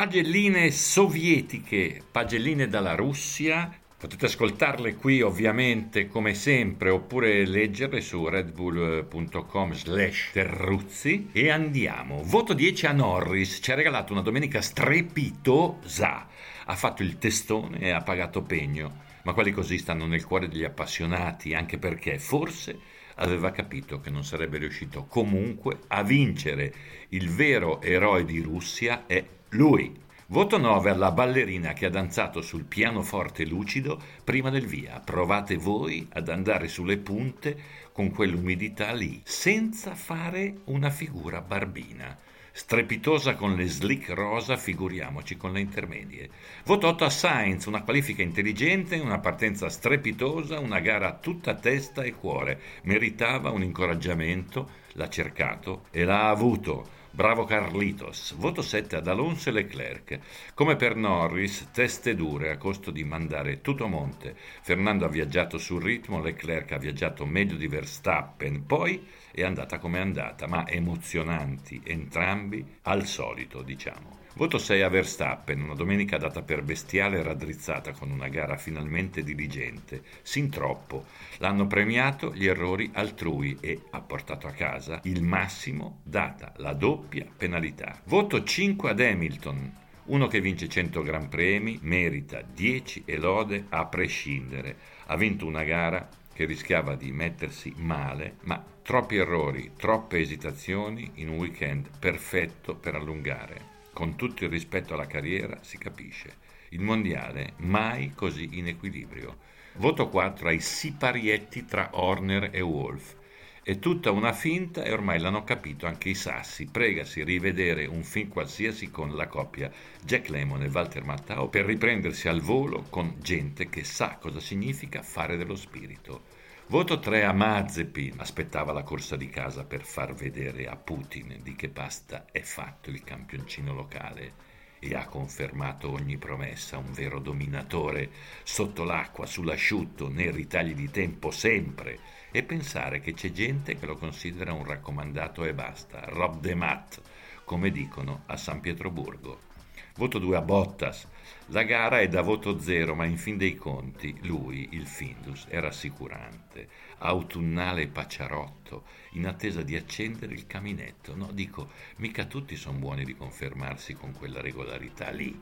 pagelline sovietiche, pagelline dalla Russia. Potete ascoltarle qui ovviamente come sempre oppure leggerle su redbull.com slash terruzzi e andiamo. Voto 10 a Norris, ci ha regalato una domenica strepitosa. Ha fatto il testone e ha pagato pegno, ma quelli così stanno nel cuore degli appassionati anche perché forse aveva capito che non sarebbe riuscito comunque a vincere. Il vero eroe di Russia è lui. Voto 9 alla ballerina che ha danzato sul pianoforte lucido prima del via. Provate voi ad andare sulle punte con quell'umidità lì, senza fare una figura barbina. Strepitosa con le slick rosa, figuriamoci con le intermedie. Voto 8 a Sainz, una qualifica intelligente, una partenza strepitosa, una gara tutta testa e cuore. Meritava un incoraggiamento, l'ha cercato e l'ha avuto. Bravo Carlitos. Voto 7 ad Alonso e Leclerc. Come per Norris, teste dure a costo di mandare tutto a monte. Fernando ha viaggiato sul ritmo, Leclerc ha viaggiato meglio di Verstappen. Poi è andata come è andata, ma emozionanti entrambi al solito, diciamo. Voto 6 a Verstappen, una domenica data per bestiale e raddrizzata con una gara finalmente diligente, sin troppo. L'hanno premiato gli errori altrui e ha portato a casa il massimo data la doppia penalità. Voto 5 ad Hamilton, uno che vince 100 Gran Premi, merita 10 e lode a prescindere. Ha vinto una gara che rischiava di mettersi male, ma troppi errori, troppe esitazioni in un weekend perfetto per allungare. Con tutto il rispetto alla carriera, si capisce. Il mondiale mai così in equilibrio. Voto 4 ai siparietti tra Horner e Wolf. È tutta una finta e ormai l'hanno capito anche i sassi. Pregasi rivedere un film qualsiasi con la coppia Jack Lemmon e Walter Mattau per riprendersi al volo con gente che sa cosa significa fare dello spirito. Voto 3 a Mazepin. Aspettava la corsa di casa per far vedere a Putin di che pasta è fatto il campioncino locale e ha confermato ogni promessa, un vero dominatore, sotto l'acqua, sull'asciutto, nei ritagli di tempo sempre. E pensare che c'è gente che lo considera un raccomandato e basta, Rob de Matt, come dicono a San Pietroburgo. Voto 2 a Bottas. La gara è da voto 0, ma in fin dei conti lui, il Findus, è rassicurante, autunnale pacciarotto, in attesa di accendere il caminetto. No, dico, mica tutti sono buoni di confermarsi con quella regolarità lì.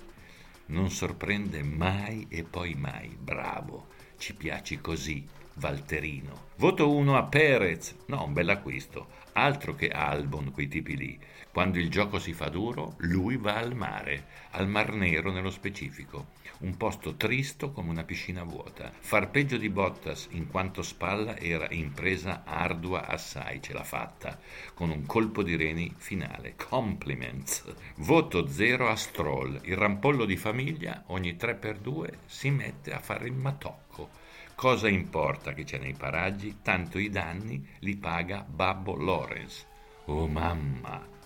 Non sorprende mai e poi mai. Bravo, ci piaci così, Valterino. Voto 1 a Perez. No, un bell'acquisto. Altro che Albon, quei tipi lì. Quando il gioco si fa duro, lui va al mare, al Mar Nero nello specifico. Un posto tristo come una piscina vuota. Far peggio di Bottas in quanto spalla era impresa ardua assai, ce l'ha fatta, con un colpo di reni finale. Compliments. Voto 0 a Stroll. Il rampollo di famiglia ogni 3x2 si mette a fare il matocco. Cosa importa che c'è nei paraggi? Tanto i danni li paga Babbo Lorenz. Oh mamma!